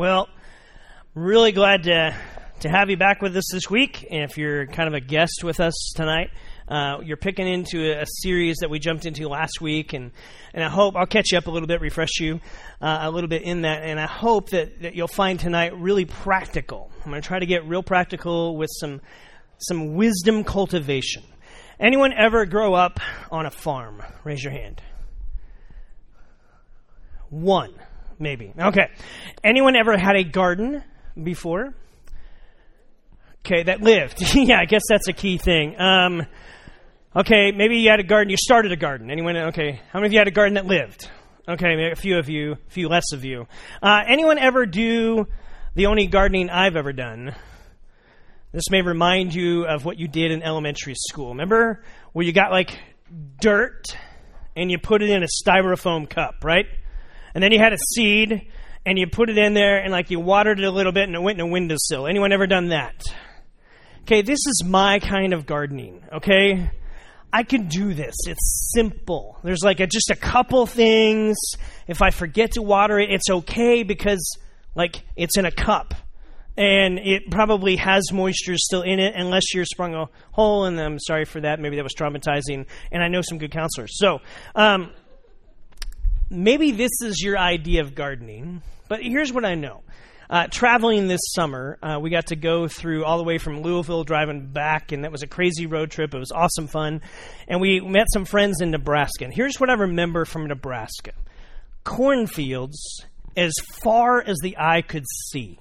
Well, really glad to to have you back with us this week. And if you're kind of a guest with us tonight, uh, you're picking into a, a, series that we jumped into last week, and and I hope I'll catch you up a little bit, refresh you uh, a little bit in that, and I hope that, that you'll find tonight really practical. I'm going to try to get real practical with some some wisdom cultivation. Anyone ever grow up on a farm? Raise your hand. One, maybe. Okay. Anyone ever had a garden before? Okay, that lived. yeah, I guess that's a key thing. Um, okay, maybe you had a garden. You started a garden. Anyone? Okay, how many of you had a garden that lived? Okay, a few of you, a few less of you. Uh, anyone ever do the only gardening I've ever done? This may remind you of what you did in elementary school. Remember where you got like dirt and you put it in a styrofoam cup, right? And then you had a seed and you put it in there and like you watered it a little bit and it went in a windowsill. Anyone ever done that? Okay, this is my kind of gardening, okay? I can do this. It's simple. There's like a, just a couple things. If I forget to water it, it's okay because like it's in a cup and it probably has moisture still in it unless you're sprung a hole in them. Sorry for that. Maybe that was traumatizing. And I know some good counselors. So um, maybe this is your idea of gardening, but here's what I know. Uh, traveling this summer, uh, we got to go through all the way from Louisville driving back, and that was a crazy road trip. It was awesome fun. And we met some friends in Nebraska. And here's what I remember from Nebraska cornfields as far as the eye could see.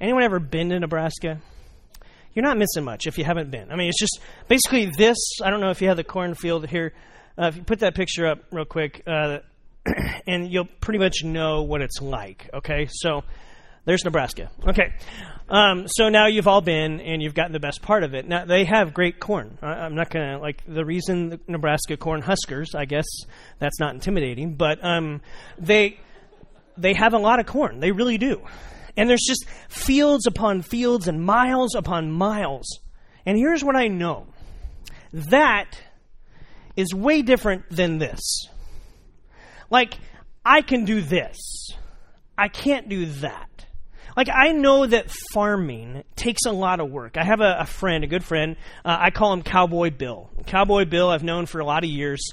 Anyone ever been to Nebraska? You're not missing much if you haven't been. I mean, it's just basically this. I don't know if you have the cornfield here. Uh, if you put that picture up real quick, uh, and you'll pretty much know what it's like. Okay, so there's Nebraska. Okay, um, so now you've all been and you've gotten the best part of it. Now they have great corn. I, am not gonna like the reason the Nebraska corn huskers. I guess that's not intimidating, but um, they they have a lot of corn. They really do. And there's just fields upon fields and miles upon miles. And here's what I know that is way different than this. Like, I can do this, I can't do that. Like, I know that farming takes a lot of work. I have a, a friend, a good friend. Uh, I call him Cowboy Bill. Cowboy Bill, I've known for a lot of years.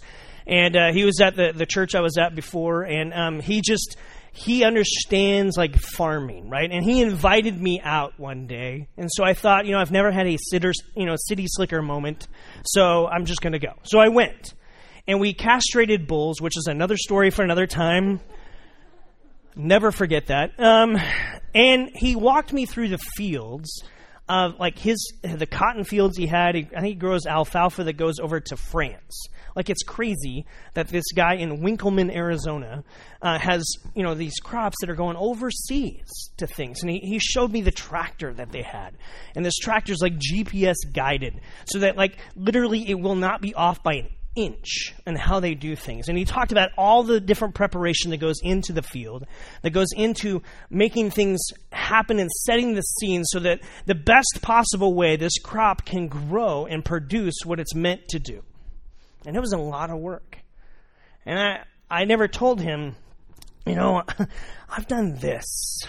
And uh, he was at the, the church I was at before, and um, he just he understands like farming, right? And he invited me out one day, and so I thought, you know, I've never had a sitter, you know, city slicker moment, so I'm just going to go. So I went, and we castrated bulls, which is another story for another time. Never forget that. Um, and he walked me through the fields of like his the cotton fields he had. He, I think he grows alfalfa that goes over to France. Like it's crazy that this guy in Winkelman, Arizona, uh, has you know these crops that are going overseas to things. And he, he showed me the tractor that they had, and this tractor's like GPS guided, so that like literally it will not be off by an inch and how they do things. And he talked about all the different preparation that goes into the field, that goes into making things happen and setting the scene so that the best possible way this crop can grow and produce what it's meant to do. And it was a lot of work. And I, I never told him, you know, I've done this.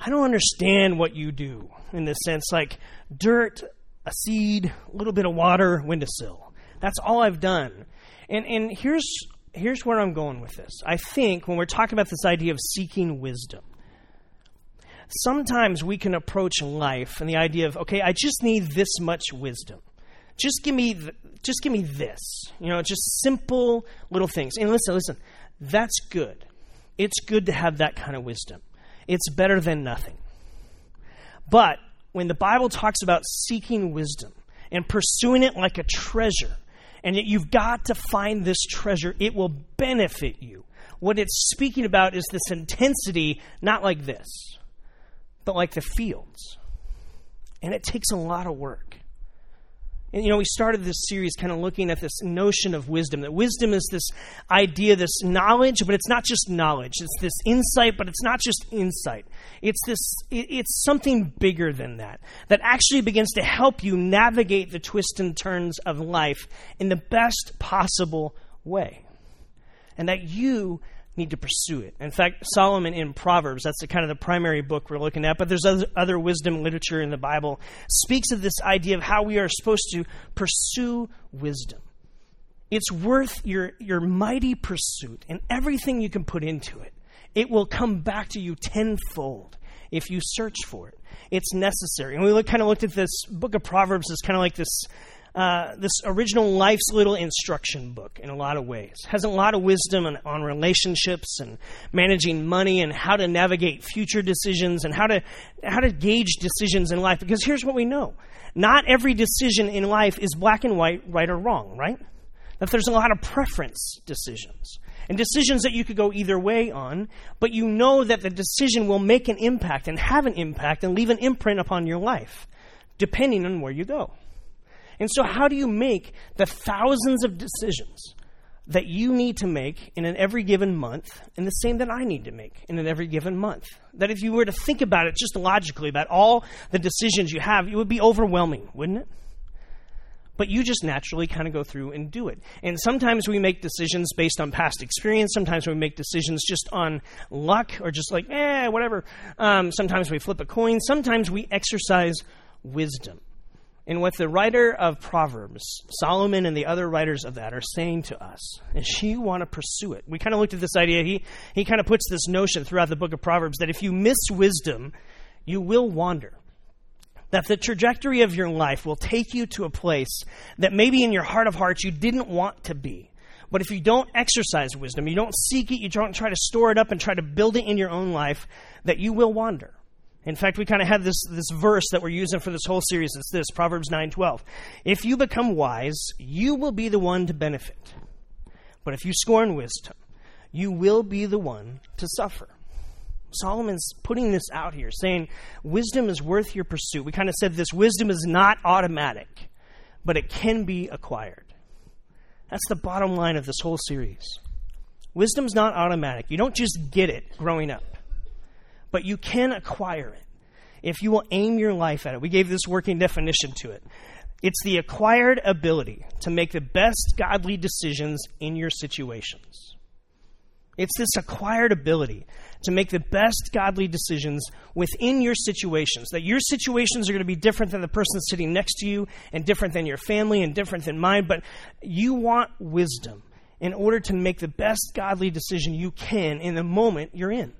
I don't understand what you do in this sense, like dirt, a seed, a little bit of water, windowsill. That's all I've done. And and here's here's where I'm going with this. I think when we're talking about this idea of seeking wisdom, sometimes we can approach life and the idea of, okay, I just need this much wisdom. Just give me, th- just give me this. You know, just simple little things. And listen, listen, that's good. It's good to have that kind of wisdom. It's better than nothing. But when the Bible talks about seeking wisdom and pursuing it like a treasure, and yet you've got to find this treasure, it will benefit you. What it's speaking about is this intensity, not like this, but like the fields. And it takes a lot of work. And, you know, we started this series kind of looking at this notion of wisdom that wisdom is this idea, this knowledge, but it's not just knowledge. It's this insight, but it's not just insight. It's this, it's something bigger than that, that actually begins to help you navigate the twists and turns of life in the best possible way. And that you need to pursue it. In fact, Solomon in Proverbs, that's the kind of the primary book we're looking at, but there's other, other wisdom literature in the Bible, speaks of this idea of how we are supposed to pursue wisdom. It's worth your, your mighty pursuit and everything you can put into it. It will come back to you tenfold if you search for it. It's necessary. And we look, kind of looked at this book of Proverbs as kind of like this uh, this original life's little instruction book in a lot of ways. Has a lot of wisdom on, on, relationships and managing money and how to navigate future decisions and how to how to gauge decisions in life. Because here's what we know: not every decision in life is black and white, right or wrong. Right? That there's a lot of preference decisions and decisions that you could go either way on, but you know that the decision will make an impact and have an impact and leave an imprint upon your life, depending on where you go. And so, how do you make the thousands of decisions that you need to make in an every given month and the same that I need to make in an every given month? That if you were to think about it just logically, about all the decisions you have, it would be overwhelming, wouldn't it? But you just naturally kind of go through and do it. And sometimes we make decisions based on past experience. Sometimes we make decisions just on luck or just like, eh, whatever. Um, sometimes we flip a coin. Sometimes we exercise wisdom. And what the writer of Proverbs, Solomon and the other writers of that, are saying to us is you want to pursue it. We kind of looked at this idea. He, he kind of puts this notion throughout the book of Proverbs that if you miss wisdom, you will wander. That the trajectory of your life will take you to a place that maybe in your heart of hearts you didn't want to be. But if you don't exercise wisdom, you don't seek it, you don't try to store it up and try to build it in your own life, that you will wander. In fact, we kind of have this, this verse that we're using for this whole series. It's this Proverbs 9:12. If you become wise, you will be the one to benefit. But if you scorn wisdom, you will be the one to suffer. Solomon's putting this out here, saying wisdom is worth your pursuit. We kind of said this wisdom is not automatic, but it can be acquired. That's the bottom line of this whole series. Wisdom's not automatic. You don't just get it growing up but you can acquire it if you will aim your life at it. We gave this working definition to it. It's the acquired ability to make the best godly decisions in your situations. It's this acquired ability to make the best godly decisions within your situations. That your situations are going to be different than the person sitting next to you, and different than your family, and different than mine, but you want wisdom in order to make the best godly decision you can in the moment you're in.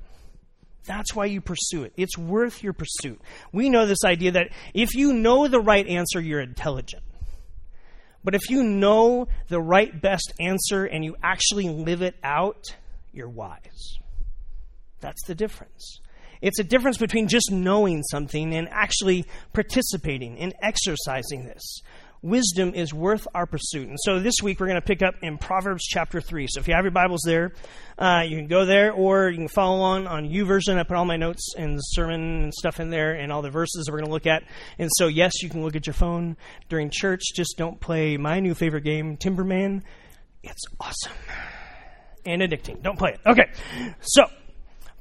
That's why you pursue it. It's worth your pursuit. We know this idea that if you know the right answer, you're intelligent. But if you know the right best answer and you actually live it out, you're wise. That's the difference. It's a difference between just knowing something and actually participating and exercising this wisdom is worth our pursuit. And so this week we're going to pick up in Proverbs chapter 3. So if you have your Bibles there, uh, you can go there or you can follow along on YouVersion. I put all my notes and sermon and stuff in there and all the verses we're going to look at. And so, yes, you can look at your phone during church. Just don't play my new favorite game, Timberman. It's awesome and addicting. Don't play it. Okay. So,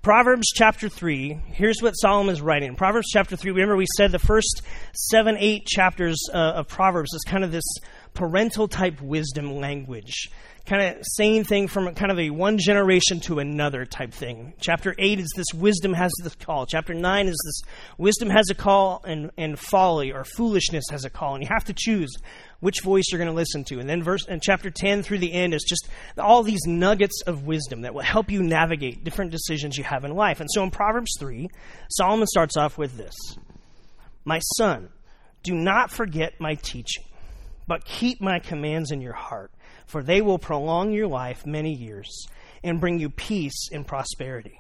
Proverbs chapter 3, here's what Solomon is writing. Proverbs chapter 3, remember we said the first seven, eight chapters uh, of Proverbs is kind of this parental type wisdom language kind of same thing from kind of a one generation to another type thing. Chapter 8 is this wisdom has this call. Chapter 9 is this wisdom has a call and, and folly or foolishness has a call. And you have to choose which voice you're going to listen to. And then verse and chapter 10 through the end is just all these nuggets of wisdom that will help you navigate different decisions you have in life. And so in Proverbs 3, Solomon starts off with this. My son, do not forget my teaching, but keep my commands in your heart for they will prolong your life many years and bring you peace and prosperity.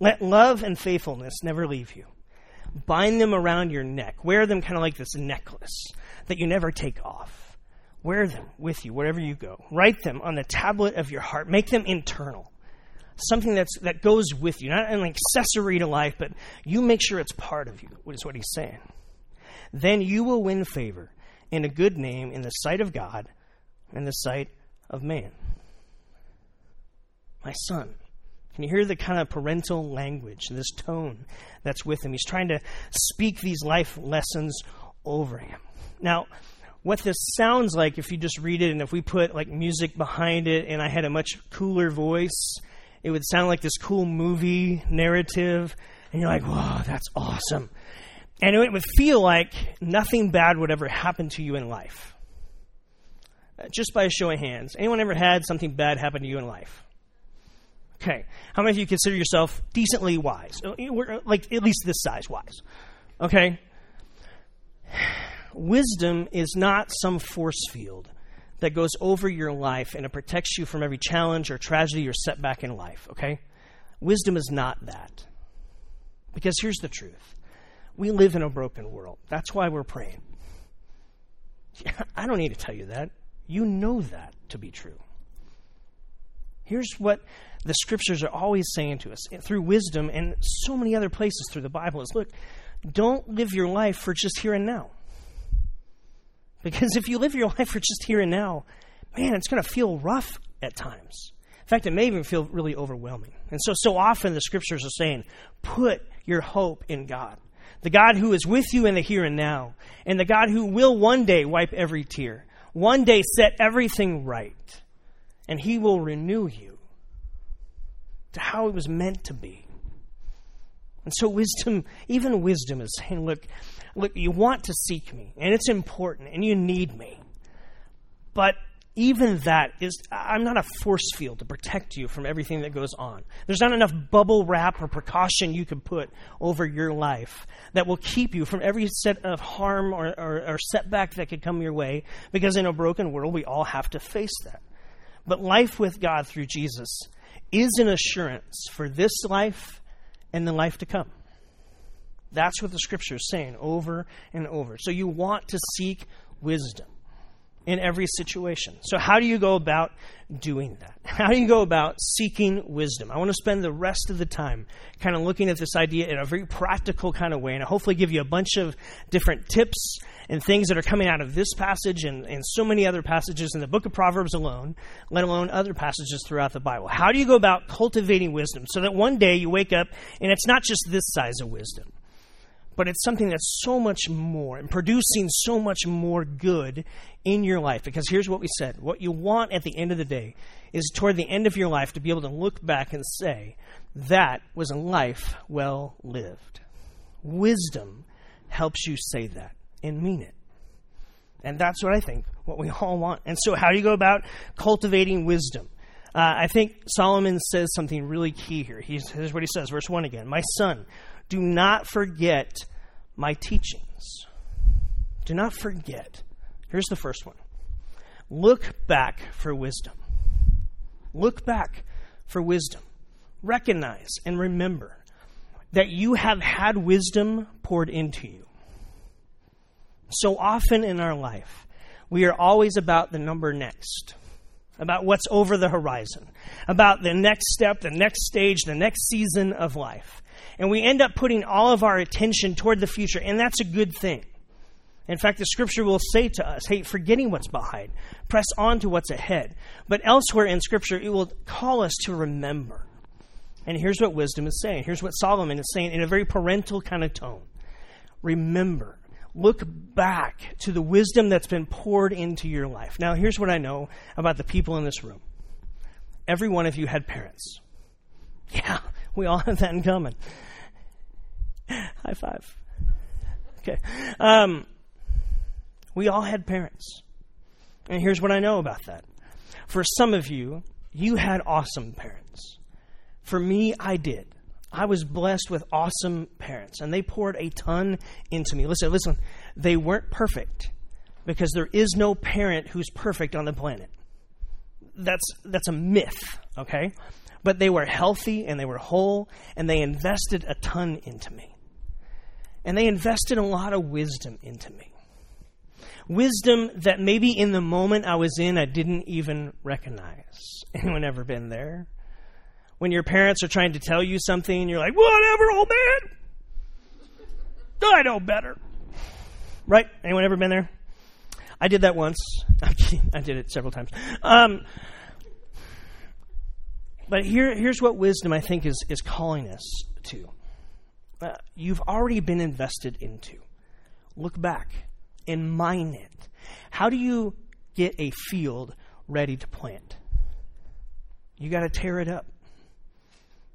Let love and faithfulness never leave you. Bind them around your neck. Wear them kind of like this necklace that you never take off. Wear them with you wherever you go. Write them on the tablet of your heart. Make them internal. Something that's, that goes with you, not an accessory to life, but you make sure it's part of you, is what he's saying. Then you will win favor and a good name in the sight of God in the sight of man. My son. Can you hear the kind of parental language, this tone that's with him? He's trying to speak these life lessons over him. Now, what this sounds like, if you just read it and if we put like music behind it and I had a much cooler voice, it would sound like this cool movie narrative, and you're like, whoa, that's awesome. And it would feel like nothing bad would ever happen to you in life. Uh, just by a show of hands. Anyone ever had something bad happen to you in life? Okay. How many of you consider yourself decently wise? Uh, uh, like at least this size wise. Okay? Wisdom is not some force field that goes over your life and it protects you from every challenge or tragedy or setback in life, okay? Wisdom is not that. Because here's the truth we live in a broken world. That's why we're praying. I don't need to tell you that. You know that to be true. Here's what the scriptures are always saying to us eh, through wisdom and so many other places through the Bible is look, don't live your life for just here and now. Because if you live your life for just here and now, man, it's going to feel rough at times. In fact, it may even feel really overwhelming. And so, so often the scriptures are saying, put your hope in God. The God who is with you in the here and now, and the God who will one day wipe every tear, one day set everything right, and he will renew you to how it was meant to be. And so, wisdom, even wisdom is saying, look, look, you want to seek me, and it's important, and you need me. But even that is, I'm not a force field to protect you from everything that goes on. There's not enough bubble wrap or precaution you can put over your life that will keep you from every set of harm or, or, or setback that could come your way, because in a broken world, we all have to face that. But life with God through Jesus is an assurance for this life and the life to come. That's what the scripture is saying over and over. So you want to seek wisdom in every situation. So, how do you go about doing that? How do you go about seeking wisdom? I want to spend the rest of the time kind of looking at this idea in a very practical kind of way, and hopefully give you a bunch of different tips and things that are coming out of this passage and, and so many other passages in the book of Proverbs alone, let alone other passages throughout the Bible. How do you go about cultivating wisdom so that one day you wake up and it's not just this size of wisdom? But it's something that's so much more and producing so much more good in your life. Because here's what we said what you want at the end of the day is toward the end of your life to be able to look back and say, that was a life well lived. Wisdom helps you say that and mean it. And that's what I think, what we all want. And so, how do you go about cultivating wisdom? Uh, I think Solomon says something really key here. Here's what he says, verse 1 again My son, do not forget my teachings. Do not forget. Here's the first one look back for wisdom. Look back for wisdom. Recognize and remember that you have had wisdom poured into you. So often in our life, we are always about the number next, about what's over the horizon, about the next step, the next stage, the next season of life. And we end up putting all of our attention toward the future, and that's a good thing. In fact, the scripture will say to us, hey, forgetting what's behind, press on to what's ahead. But elsewhere in scripture, it will call us to remember. And here's what wisdom is saying. Here's what Solomon is saying in a very parental kind of tone. Remember. Look back to the wisdom that's been poured into your life. Now, here's what I know about the people in this room. Every one of you had parents. Yeah, we all have that in common. High five. Okay. Um, we all had parents. And here's what I know about that. For some of you, you had awesome parents. For me, I did. I was blessed with awesome parents, and they poured a ton into me. Listen, listen, they weren't perfect because there is no parent who's perfect on the planet. That's, that's a myth, okay? But they were healthy and they were whole, and they invested a ton into me. And they invested a lot of wisdom into me. Wisdom that maybe in the moment I was in, I didn't even recognize. Anyone ever been there? When your parents are trying to tell you something, and you're like, whatever, old man. I know better. Right? Anyone ever been there? I did that once. I did it several times. Um, but here, here's what wisdom, I think, is, is calling us to. Uh, you've already been invested into. Look back and mine it. How do you get a field ready to plant? You got to tear it up.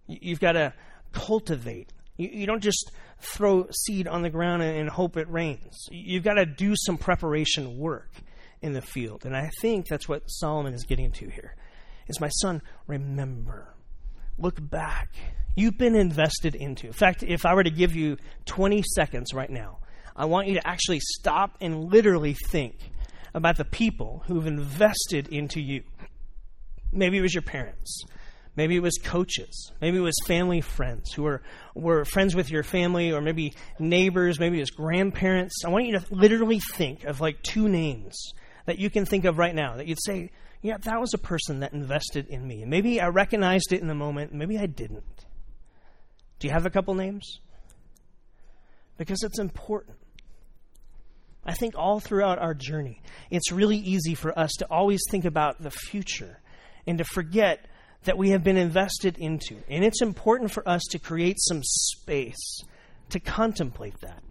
You've got to cultivate. You, don't just throw seed on the ground and, and hope it rains. You've got to do some preparation work in the field. And I think that's what Solomon is getting to here. Is my son, remember. Look back. You've been invested into. In fact, if I were to give you 20 seconds right now, I want you to actually stop and literally think about the people who've invested into you. Maybe it was your parents. Maybe it was coaches. Maybe it was family friends who were, were friends with your family, or maybe neighbors, maybe it was grandparents. I want you to literally think of like two names that you can think of right now that you'd say, yeah, that was a person that invested in me. And maybe I recognized it in the moment, maybe I didn't. Do you have a couple names? Because it's important. I think all throughout our journey, it's really easy for us to always think about the future and to forget that we have been invested into. And it's important for us to create some space to contemplate that.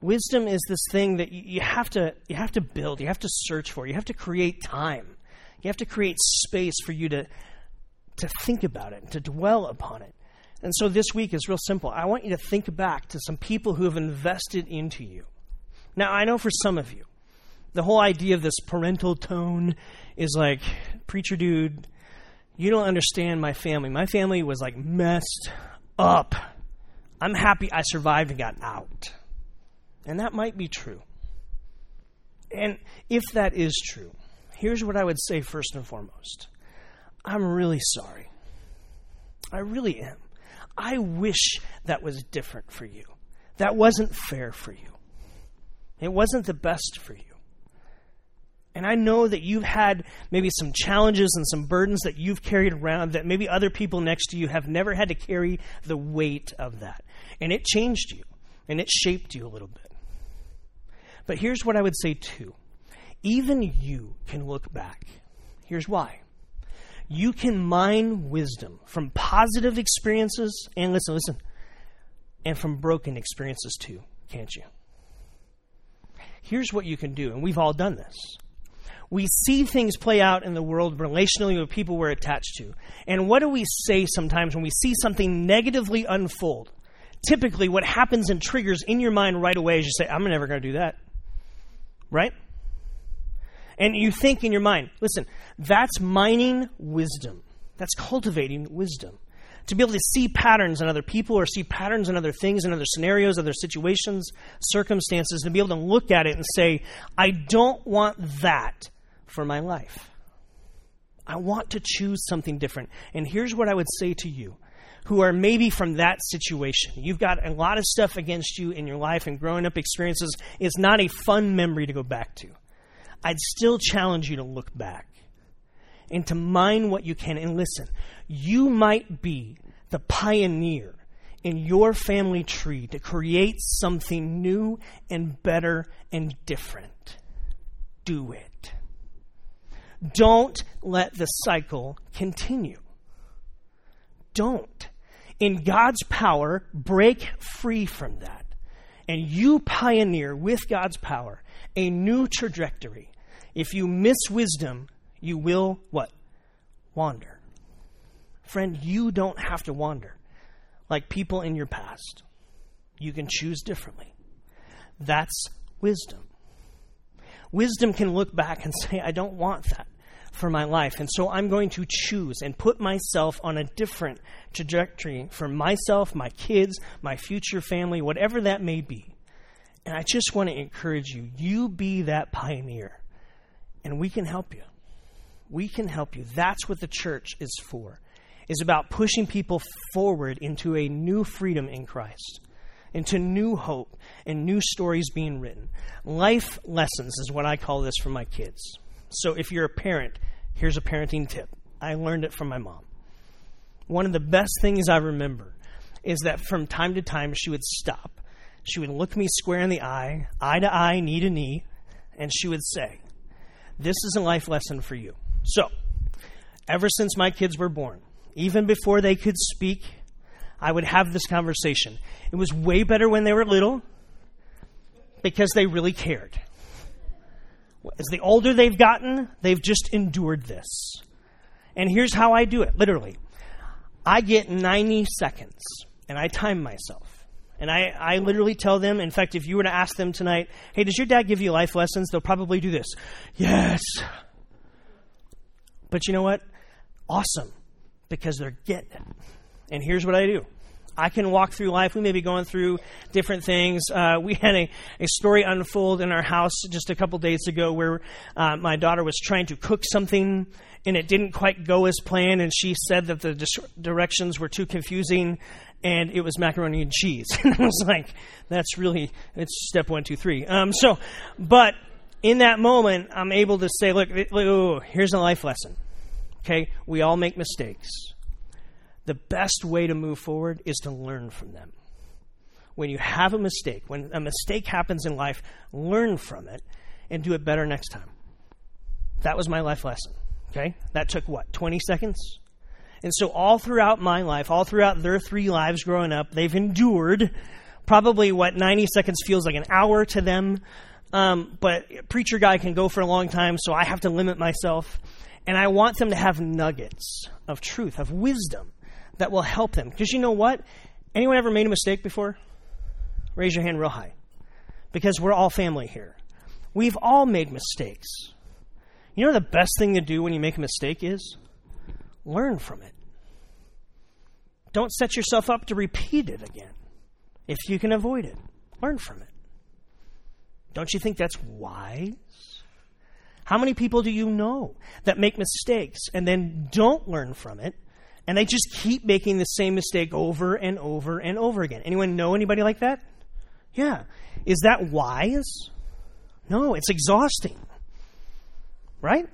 Wisdom is this thing that you have to you have to build, you have to search for, you have to create time. You have to create space for you to to think about it, to dwell upon it. And so this week is real simple. I want you to think back to some people who have invested into you. Now, I know for some of you, the whole idea of this parental tone is like, preacher dude, you don't understand my family. My family was like messed up. I'm happy I survived and got out. And that might be true. And if that is true, here's what I would say first and foremost I'm really sorry. I really am. I wish that was different for you. That wasn't fair for you. It wasn't the best for you. And I know that you've had maybe some challenges and some burdens that you've carried around that maybe other people next to you have never had to carry the weight of that. And it changed you and it shaped you a little bit. But here's what I would say too even you can look back. Here's why. You can mine wisdom from positive experiences, and listen, listen, and from broken experiences too, can't you? Here's what you can do, and we've all done this. We see things play out in the world relationally with people we're attached to. And what do we say sometimes when we see something negatively unfold? Typically, what happens and triggers in your mind right away is you say, I'm never going to do that. Right? And you think in your mind, listen, that's mining wisdom. That's cultivating wisdom to be able to see patterns in other people or see patterns in other things, in other scenarios, other situations, circumstances, to be able to look at it and say, I don't want that for my life. I want to choose something different. And here's what I would say to you who are maybe from that situation. You've got a lot of stuff against you in your life, and growing up experiences is not a fun memory to go back to. I'd still challenge you to look back and to mine what you can. And listen, you might be the pioneer in your family tree to create something new and better and different. Do it. Don't let the cycle continue. Don't. In God's power, break free from that. And you pioneer with God's power a new trajectory. If you miss wisdom, you will what? Wander. Friend, you don't have to wander like people in your past. You can choose differently. That's wisdom. Wisdom can look back and say, I don't want that for my life. And so I'm going to choose and put myself on a different trajectory for myself, my kids, my future family, whatever that may be. And I just want to encourage you you be that pioneer and we can help you. We can help you. That's what the church is for. Is about pushing people forward into a new freedom in Christ, into new hope and new stories being written. Life lessons is what I call this for my kids. So if you're a parent, here's a parenting tip. I learned it from my mom. One of the best things I remember is that from time to time she would stop. She would look me square in the eye, eye to eye, knee to knee, and she would say, this is a life lesson for you. So, ever since my kids were born, even before they could speak, I would have this conversation. It was way better when they were little because they really cared. As the older they've gotten, they've just endured this. And here's how I do it literally. I get 90 seconds and I time myself. And I, I literally tell them, in fact, if you were to ask them tonight, hey, does your dad give you life lessons? They'll probably do this. Yes. But you know what? Awesome. Because they're getting it. And here's what I do I can walk through life. We may be going through different things. Uh, we had a, a story unfold in our house just a couple days ago where uh, my daughter was trying to cook something and it didn't quite go as planned, and she said that the dis- directions were too confusing and it was macaroni and cheese. and I was like, that's really, it's step one, two, three. Um, so, but in that moment, I'm able to say, look, look, here's a life lesson. Okay, we all make mistakes the best way to move forward is to learn from them. When you have a mistake, when a mistake happens in life, learn from it and do it better next time. That was my life lesson. Okay? That took what, 20 seconds? And so, all throughout my life, all throughout their three lives growing up, they've endured probably what 90 seconds feels like an hour to them. Um, but preacher guy can go for a long time, so I have to limit myself. And I want them to have nuggets of truth, of wisdom that will help them. Because you know what? Anyone ever made a mistake before? Raise your hand real high. Because we're all family here. We've all made mistakes. You know the best thing to do when you make a mistake is? Learn from it. Don't set yourself up to repeat it again. If you can avoid it, learn from it. Don't you think that's wise? How many people do you know that make mistakes and then don't learn from it and they just keep making the same mistake over and over and over again. Anyone know anybody like that? Yeah. Is that wise? No, it's exhausting. Right?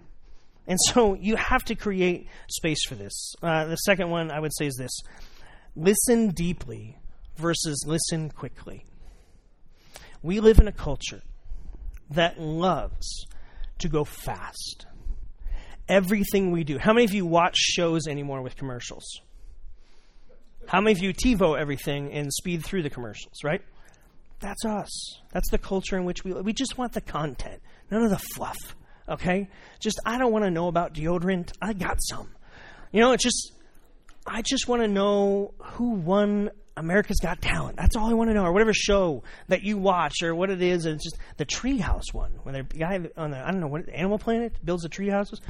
And so you have to create space for this. Uh, the second one I would say is this listen deeply versus listen quickly. We live in a culture that loves to go fast everything we do. How many of you watch shows anymore with commercials? How many of you TiVo everything and speed through the commercials, right? That's us. That's the culture in which we. We just want the content, none of the fluff, okay? Just, I don't want to know about deodorant. I got some. You know, it's just, I just want to know who won America's Got Talent. That's all I want to know, or whatever show that you watch, or what it is. And it's just the Treehouse one, when the guy on the I don't know what Animal Planet builds the tree houses.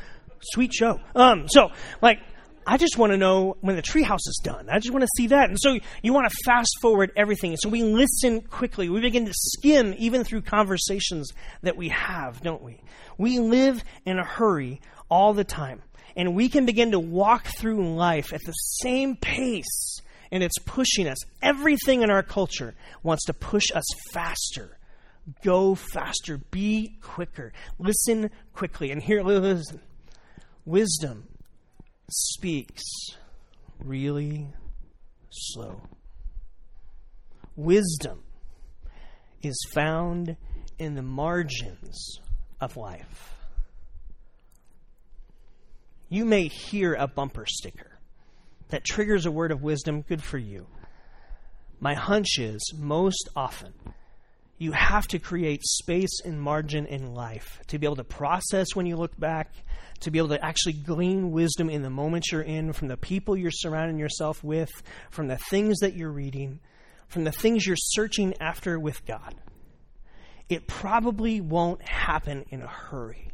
Sweet show. Um, so like, I just want to know when the treehouse is done. I just want to see that. And so you want to fast forward everything. So we listen quickly. We begin to skim even through conversations that we have, don't we? We live in a hurry all the time. And we can begin to walk through life at the same pace. And it's pushing us. Everything in our culture wants to push us faster. Go faster. Be quicker. Listen quickly. And here, listen. Wisdom speaks really slow. Wisdom is found in the margins of life. You may hear a bumper sticker that triggers a word of wisdom, good for you. My hunch is most often you have to create space and margin in life to be able to process when you look back, to be able to actually glean wisdom in the moment you're in, from the people you're surrounding yourself with, from the things that you're reading, from the things you're searching after with God. It probably won't happen in a hurry.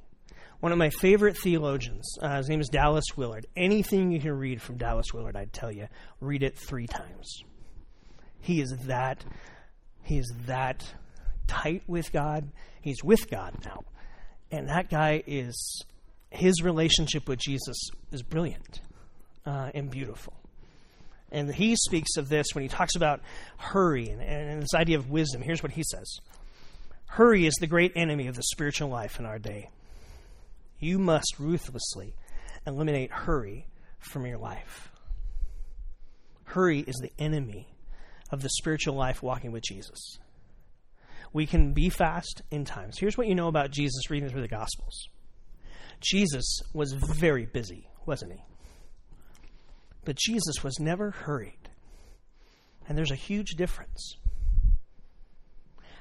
One of my favorite theologians, uh, his name is Dallas Willard. Anything you can read from Dallas Willard, I'd tell you, read it three times. He is that, he is that tight with God. He's with God now. And that guy is, his relationship with Jesus is brilliant uh, and beautiful. And he speaks of this when he talks about hurry and, and this idea of wisdom. Here's what he says Hurry is the great enemy of the spiritual life in our day. You must ruthlessly eliminate hurry from your life. Hurry is the enemy of the spiritual life walking with Jesus we can be fast in times. Here's what you know about Jesus reading through the Gospels Jesus was very busy, wasn't he? But Jesus was never hurried. And there's a huge difference.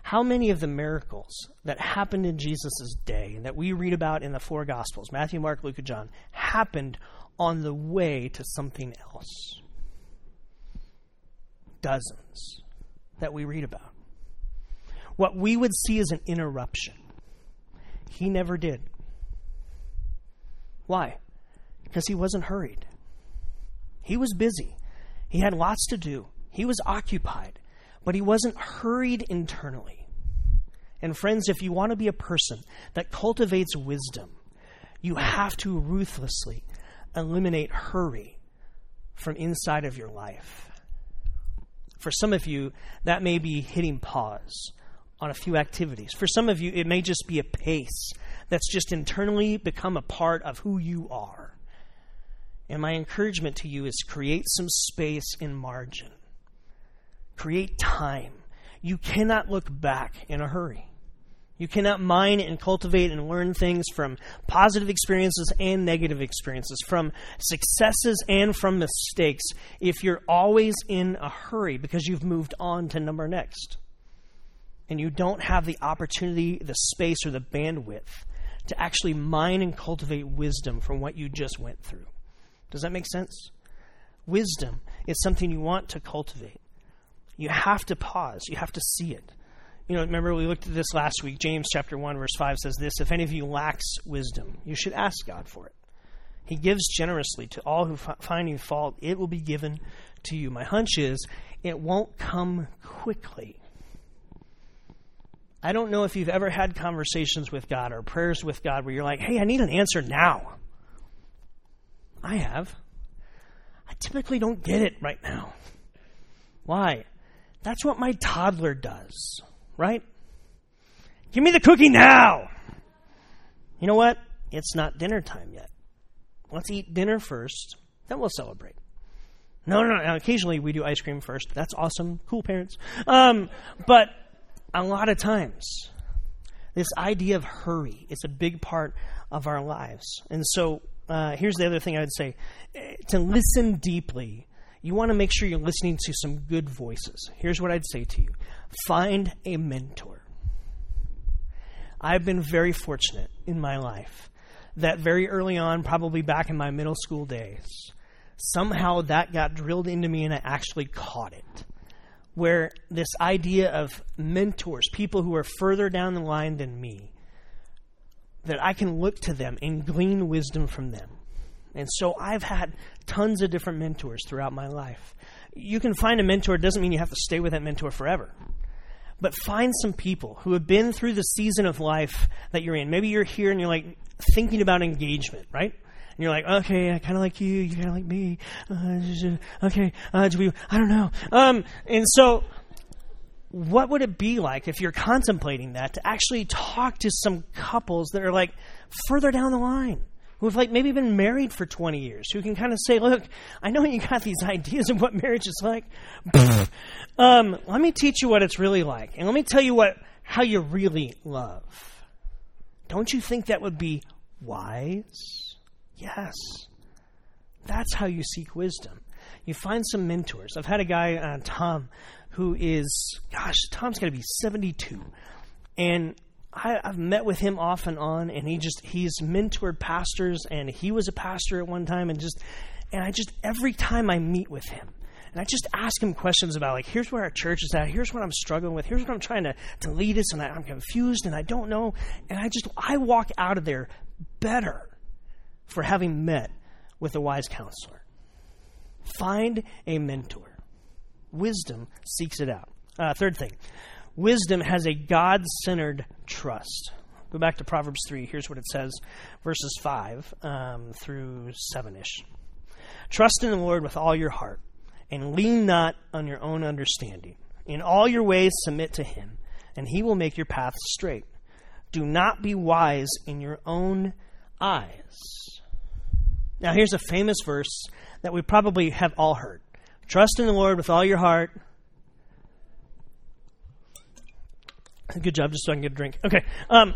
How many of the miracles that happened in Jesus' day and that we read about in the four Gospels, Matthew, Mark, Luke, and John, happened on the way to something else? dozens that we read about. What we would see as an interruption, he never did. Why? Because he wasn't hurried. He was busy. He had lots to do. He was occupied, but he wasn't hurried internally. And friends, if you want to be a person that cultivates wisdom, you have to ruthlessly eliminate hurry from inside of your life. For some of you, that may be hitting pause on a few activities. For some of you, it may just be a pace that's just internally become a part of who you are. And my encouragement to you is create some space in margin. Create time. You cannot look back in a hurry. You cannot mine and cultivate and learn things from positive experiences and negative experiences, from successes and from mistakes, if you're always in a hurry because you've moved on to number next. And you don't have the opportunity, the space, or the bandwidth to actually mine and cultivate wisdom from what you just went through. Does that make sense? Wisdom is something you want to cultivate. You have to pause, you have to see it. You know, remember we looked at this last week. James chapter 1 verse 5 says this, if any of you lacks wisdom, you should ask God for it. He gives generously to all who find you fault. It will be given to you. My hunch is it won't come quickly. I don't know if you've ever had conversations with God or prayers with God where you're like, hey, I need an answer now. I have. I typically don't get it right now. Why? That's what my toddler does, right? Give me the cookie now. You know what? It's not dinner time yet. Let's eat dinner first, then we'll celebrate. No, no, no. Occasionally we do ice cream first. That's awesome. Cool parents. Um, but a lot of times, this idea of hurry is a big part of our lives. And so uh, here's the other thing I would say to listen deeply, you want to make sure you're listening to some good voices. Here's what I'd say to you find a mentor. I've been very fortunate in my life that very early on, probably back in my middle school days, somehow that got drilled into me and I actually caught it where this idea of mentors, people who are further down the line than me, that I can look to them and glean wisdom from them. And so I've had tons of different mentors throughout my life. You can find a mentor, it doesn't mean you have to stay with that mentor forever. But find some people who have been through the season of life that you're in. Maybe you're here and you're like thinking about engagement, right? And you're like, okay, I kind of like you, you kind of like me. Uh, okay, uh, do we? I don't know. Um, and so, what would it be like if you're contemplating that to actually talk to some couples that are like further down the line? who have like maybe been married for 20 years who can kind of say look i know you got these ideas of what marriage is like um, let me teach you what it's really like and let me tell you what how you really love don't you think that would be wise Yes. That's how you seek wisdom. You find some mentors. I've had a guy, uh, Tom, who is, gosh, Tom's going to be 72. And I, have met with him off and on, and he just, he's mentored pastors, and he was a pastor at one time, and just, and I just, every time I meet with him, and I just ask him questions about, like, here's where our church is at, here's what I'm struggling with, here's what I'm trying to, to lead us, and I, I'm confused, and I don't know. And I just, I walk out of there better for having met with a wise counselor. Find a mentor. Wisdom seeks it out. Uh, third thing wisdom has a God centered trust. Go back to Proverbs 3. Here's what it says, verses 5 um, through 7 ish. Trust in the Lord with all your heart, and lean not on your own understanding. In all your ways, submit to him, and he will make your paths straight. Do not be wise in your own eyes. Now, here's a famous verse that we probably have all heard Trust in the Lord with all your heart. Good job, just so I can get a drink. Okay. Um,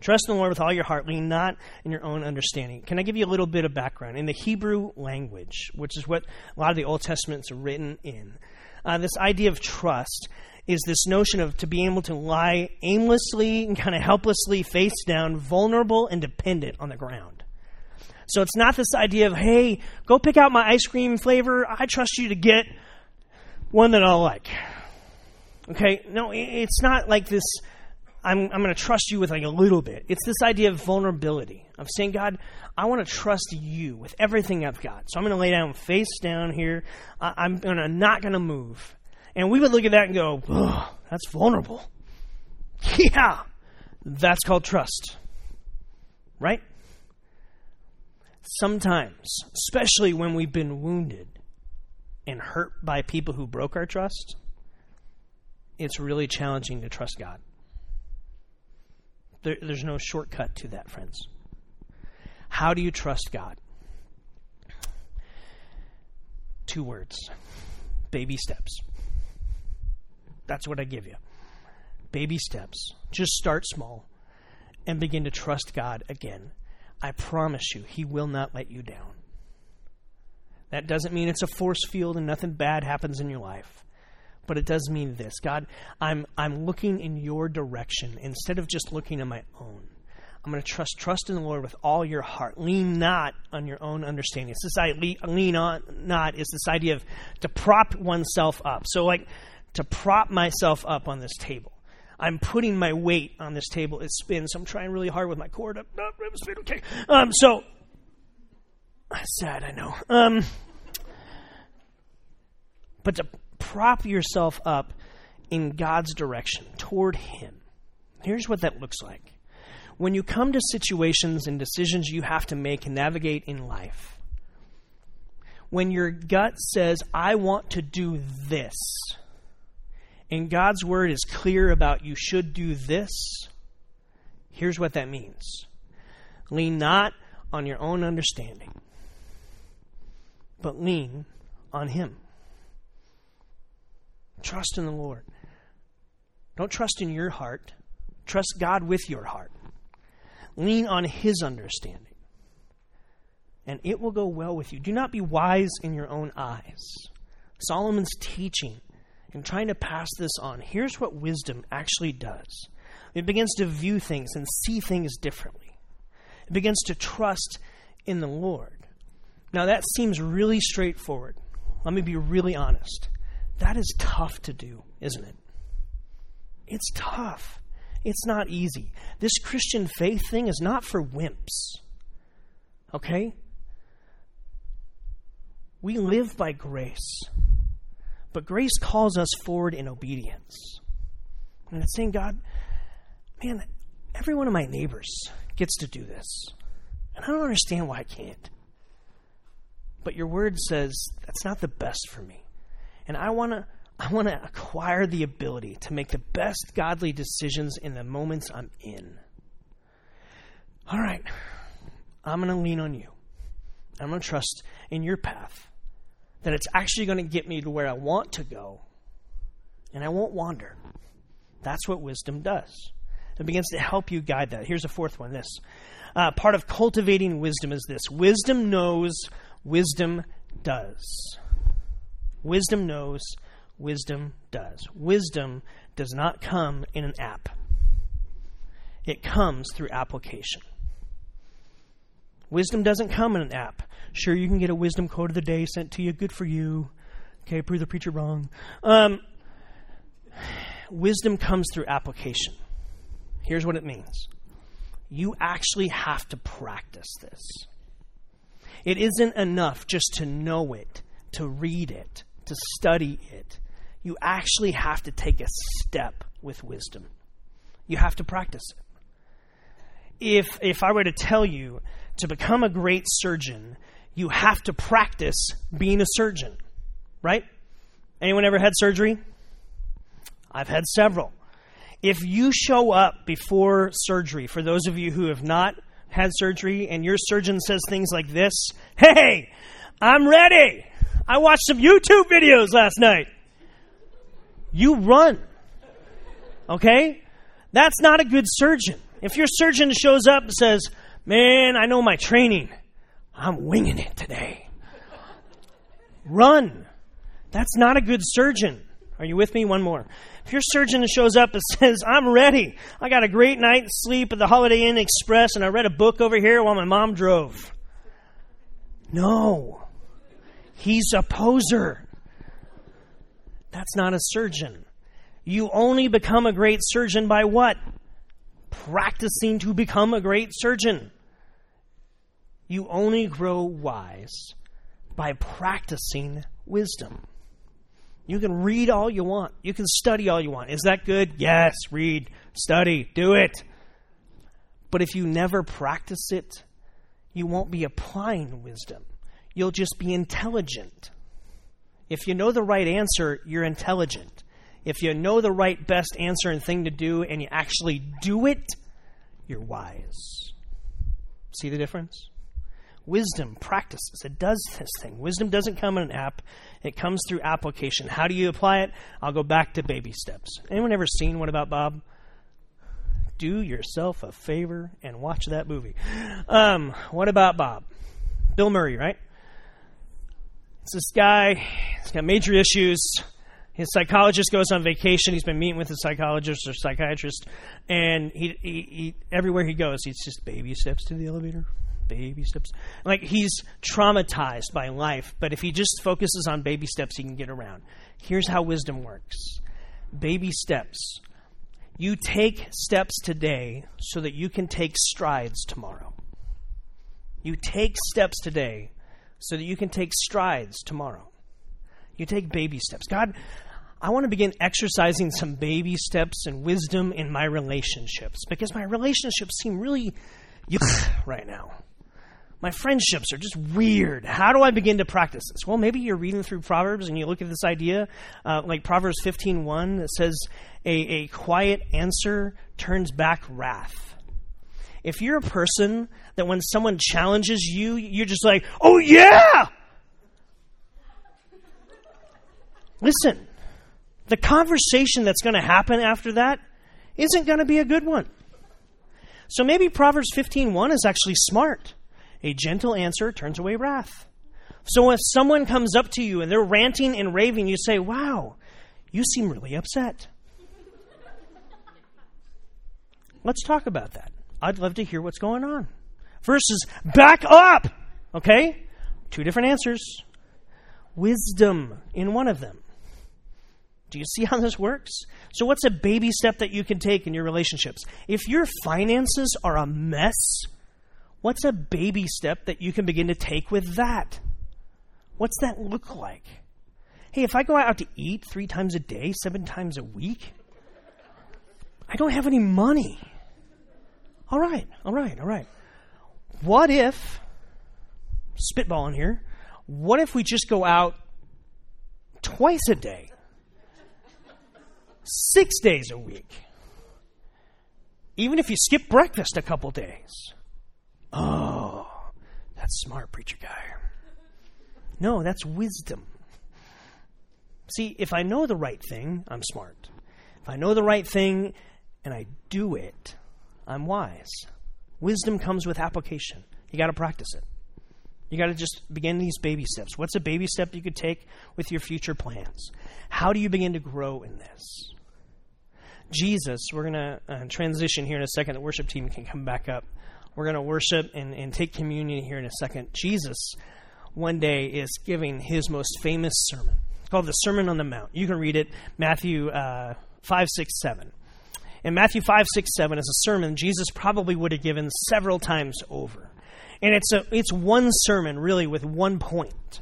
Trust in the Lord with all your heart, lean not in your own understanding. Can I give you a little bit of background? In the Hebrew language, which is what a lot of the Old Testament's are written in, uh, this idea of trust is this notion of to be able to lie aimlessly and kind of helplessly face down, vulnerable and dependent on the ground. So it's not this idea of, hey, go pick out my ice cream flavor. I trust you to get one that I'll like. Okay? No, it's not like this. I'm, I'm going to trust you with like a little bit. It's this idea of vulnerability, of saying, God, I want to trust you with everything I've got. So I'm going to lay down face down here. I, am gonna, not going to move. And we would look at that and go, oh, that's vulnerable. Yeah, that's called trust. Right? Sometimes, especially when we've been wounded and hurt by people who broke our trust, it's really challenging to trust God. There, there's no shortcut to that, friends. How do you trust God? Two words baby steps. That's what I give you. Baby steps. Just start small and begin to trust God again. I promise you, He will not let you down. That doesn't mean it's a force field and nothing bad happens in your life. But it does mean this God, I'm, I'm looking in your direction instead of just looking on my own. I'm going to trust trust in the Lord with all your heart. Lean not on your own understanding. It's this idea, lean on not is this idea of to prop oneself up. So like to prop myself up on this table. I'm putting my weight on this table. It spins. I'm trying really hard with my cord up. No, it was okay. Um, so sad, I know. Um, but to prop yourself up in God's direction toward Him. Here's what that looks like. When you come to situations and decisions you have to make and navigate in life, when your gut says, I want to do this, and God's word is clear about you should do this, here's what that means lean not on your own understanding, but lean on Him. Trust in the Lord. Don't trust in your heart. Trust God with your heart. Lean on His understanding. And it will go well with you. Do not be wise in your own eyes. Solomon's teaching and trying to pass this on, here's what wisdom actually does it begins to view things and see things differently, it begins to trust in the Lord. Now, that seems really straightforward. Let me be really honest. That is tough to do, isn't it? It's tough. It's not easy. This Christian faith thing is not for wimps. Okay? We live by grace. But grace calls us forward in obedience. And it's saying, God, man, every one of my neighbors gets to do this. And I don't understand why I can't. But your word says that's not the best for me. And I want to I want to acquire the ability to make the best godly decisions in the moments I'm in. All right. I'm going to lean on you. I'm going to trust in your path that it's actually going to get me to where I want to go, and I won't wander. That's what wisdom does. It begins to help you guide that. Here's a fourth one this. Uh, part of cultivating wisdom is this wisdom knows, wisdom does. Wisdom knows, wisdom does. Wisdom does not come in an app, it comes through application. Wisdom doesn't come in an app. Sure, you can get a wisdom quote of the day sent to you. Good for you. Okay, prove the preacher wrong. Um, wisdom comes through application. Here's what it means you actually have to practice this. It isn't enough just to know it, to read it, to study it. You actually have to take a step with wisdom. You have to practice it. If, if I were to tell you to become a great surgeon, you have to practice being a surgeon, right? Anyone ever had surgery? I've had several. If you show up before surgery, for those of you who have not had surgery, and your surgeon says things like this Hey, I'm ready. I watched some YouTube videos last night. You run. Okay? That's not a good surgeon. If your surgeon shows up and says, Man, I know my training. I'm winging it today. Run. That's not a good surgeon. Are you with me? One more. If your surgeon shows up and says, I'm ready, I got a great night's sleep at the Holiday Inn Express, and I read a book over here while my mom drove. No. He's a poser. That's not a surgeon. You only become a great surgeon by what? Practicing to become a great surgeon. You only grow wise by practicing wisdom. You can read all you want. You can study all you want. Is that good? Yes, read, study, do it. But if you never practice it, you won't be applying wisdom. You'll just be intelligent. If you know the right answer, you're intelligent. If you know the right best answer and thing to do and you actually do it, you're wise. See the difference? Wisdom practices. It does this thing. Wisdom doesn't come in an app, it comes through application. How do you apply it? I'll go back to baby steps. Anyone ever seen What About Bob? Do yourself a favor and watch that movie. Um, what about Bob? Bill Murray, right? It's this guy, he's got major issues. His psychologist goes on vacation. He's been meeting with a psychologist or psychiatrist, and he, he, he everywhere he goes, he's just baby steps to the elevator, baby steps. Like he's traumatized by life, but if he just focuses on baby steps, he can get around. Here's how wisdom works baby steps. You take steps today so that you can take strides tomorrow. You take steps today so that you can take strides tomorrow. You take baby steps. God, I want to begin exercising some baby steps and wisdom in my relationships because my relationships seem really right now. My friendships are just weird. How do I begin to practice this? Well, maybe you're reading through Proverbs and you look at this idea, uh, like Proverbs 15.1 that says, a, a quiet answer turns back wrath. If you're a person that when someone challenges you, you're just like, oh yeah! Listen, the conversation that's going to happen after that isn't going to be a good one. So maybe Proverbs 15:1 is actually smart. A gentle answer turns away wrath. So if someone comes up to you and they're ranting and raving, you say, "Wow, you seem really upset." Let's talk about that. I'd love to hear what's going on. Versus back up. Okay? Two different answers. Wisdom in one of them. Do you see how this works? So, what's a baby step that you can take in your relationships? If your finances are a mess, what's a baby step that you can begin to take with that? What's that look like? Hey, if I go out to eat three times a day, seven times a week, I don't have any money. All right, all right, all right. What if, spitballing here, what if we just go out twice a day, six days a week? Even if you skip breakfast a couple days. Oh, that's smart, preacher guy. No, that's wisdom. See, if I know the right thing, I'm smart. If I know the right thing and I do it, I'm wise. Wisdom comes with application. You got to practice it. You got to just begin these baby steps. What's a baby step you could take with your future plans? How do you begin to grow in this? Jesus, we're going to uh, transition here in a second. The worship team can come back up. We're going to worship and, and take communion here in a second. Jesus, one day, is giving his most famous sermon called the Sermon on the Mount. You can read it, Matthew uh, 5, 6, 7. In Matthew 5, 6, 7 is a sermon Jesus probably would have given several times over. And it's, a, it's one sermon, really, with one point.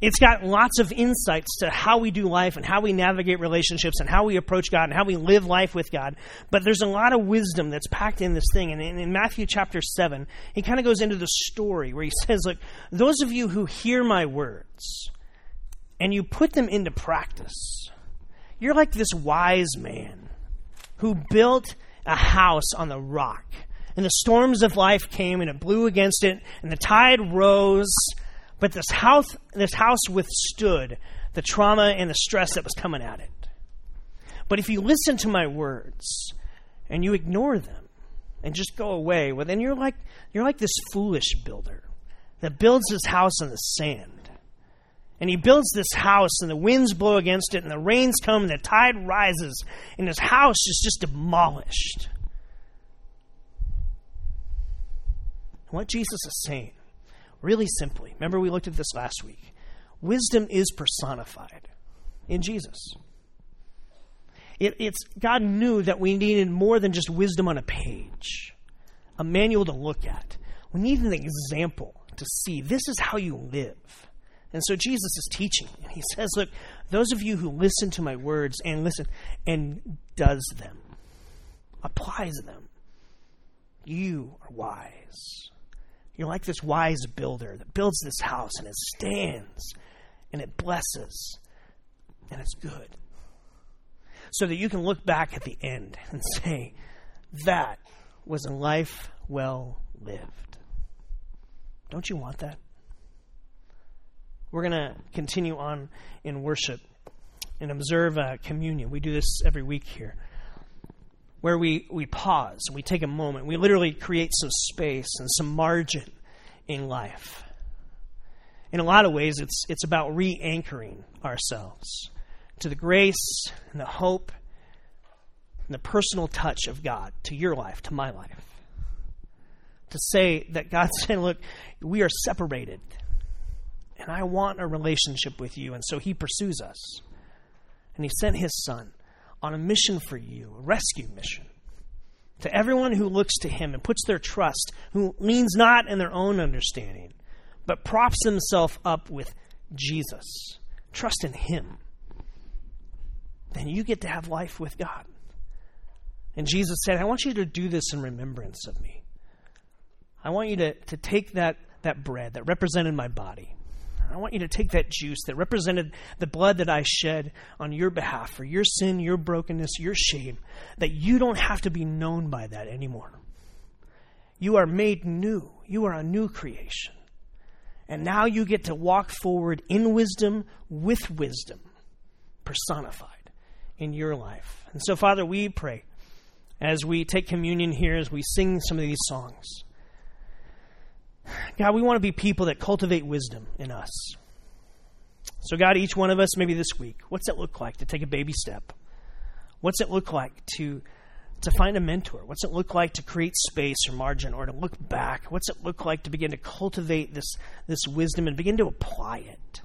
It's got lots of insights to how we do life and how we navigate relationships and how we approach God and how we live life with God. But there's a lot of wisdom that's packed in this thing. And in, Matthew chapter 7, he kind of goes into the story where he says, Look, those of you who hear my words and you put them into practice, you're like this wise man who built a house on the rock. And the storms of life came and it blew against it, and the tide rose. But this house, this house withstood the trauma and the stress that was coming at it. But if you listen to my words and you ignore them and just go away, well, then you're like, you're like this foolish builder that builds his house on the sand. And he builds this house, and the winds blow against it, and the rains come, and the tide rises, and his house is just demolished. What Jesus is saying, really simply, remember we looked at this last week wisdom is personified. in Jesus. It, it's God knew that we needed more than just wisdom on a page, a manual to look at. We need an example to see. This is how you live. And so Jesus is teaching. He says, Look, those of you who listen to my words and listen and does them, applies them, you are wise. You're like this wise builder that builds this house and it stands and it blesses and it's good. So that you can look back at the end and say, that was a life well lived. Don't you want that? We're going to continue on in worship and observe uh, communion. We do this every week here, where we, we pause and we take a moment. We literally create some space and some margin in life. In a lot of ways, it's, it's about re anchoring ourselves to the grace and the hope and the personal touch of God to your life, to my life. To say that God's saying, Look, we are separated, and I want a relationship with you. And so He pursues us. And He sent His Son on a mission for you, a rescue mission. To everyone who looks to Him and puts their trust, who leans not in their own understanding, but props himself up with Jesus, trust in Him then you get to have life with God. And Jesus said, I want you to do this in remembrance of me. I want you to, to take that, that bread that represented my body. I want you to take that juice that represented the blood that I shed on your behalf for your sin, your brokenness, your shame, that you don't have to be known by that anymore. You are made new. You are a new creation. And now you get to walk forward in wisdom with wisdom, personified in your life. And so, Father, we pray as we take communion here, as we sing some of these songs. God, we want to be people that cultivate wisdom in us. So, God, each one of us, maybe this week, what's it look like to take a baby step? What's it look like to to find a mentor? What's it look like to create space or margin or to look back? What's it look like to begin to cultivate this this wisdom and begin to apply it?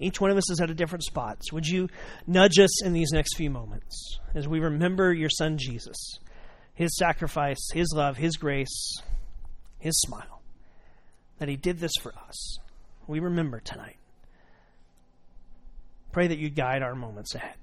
Each one of us is at a different spot. So would you nudge us in these next few moments as we remember your son Jesus, his sacrifice, his love, his grace, his smile, that he did this for us. We remember tonight. Pray that you guide our moments ahead.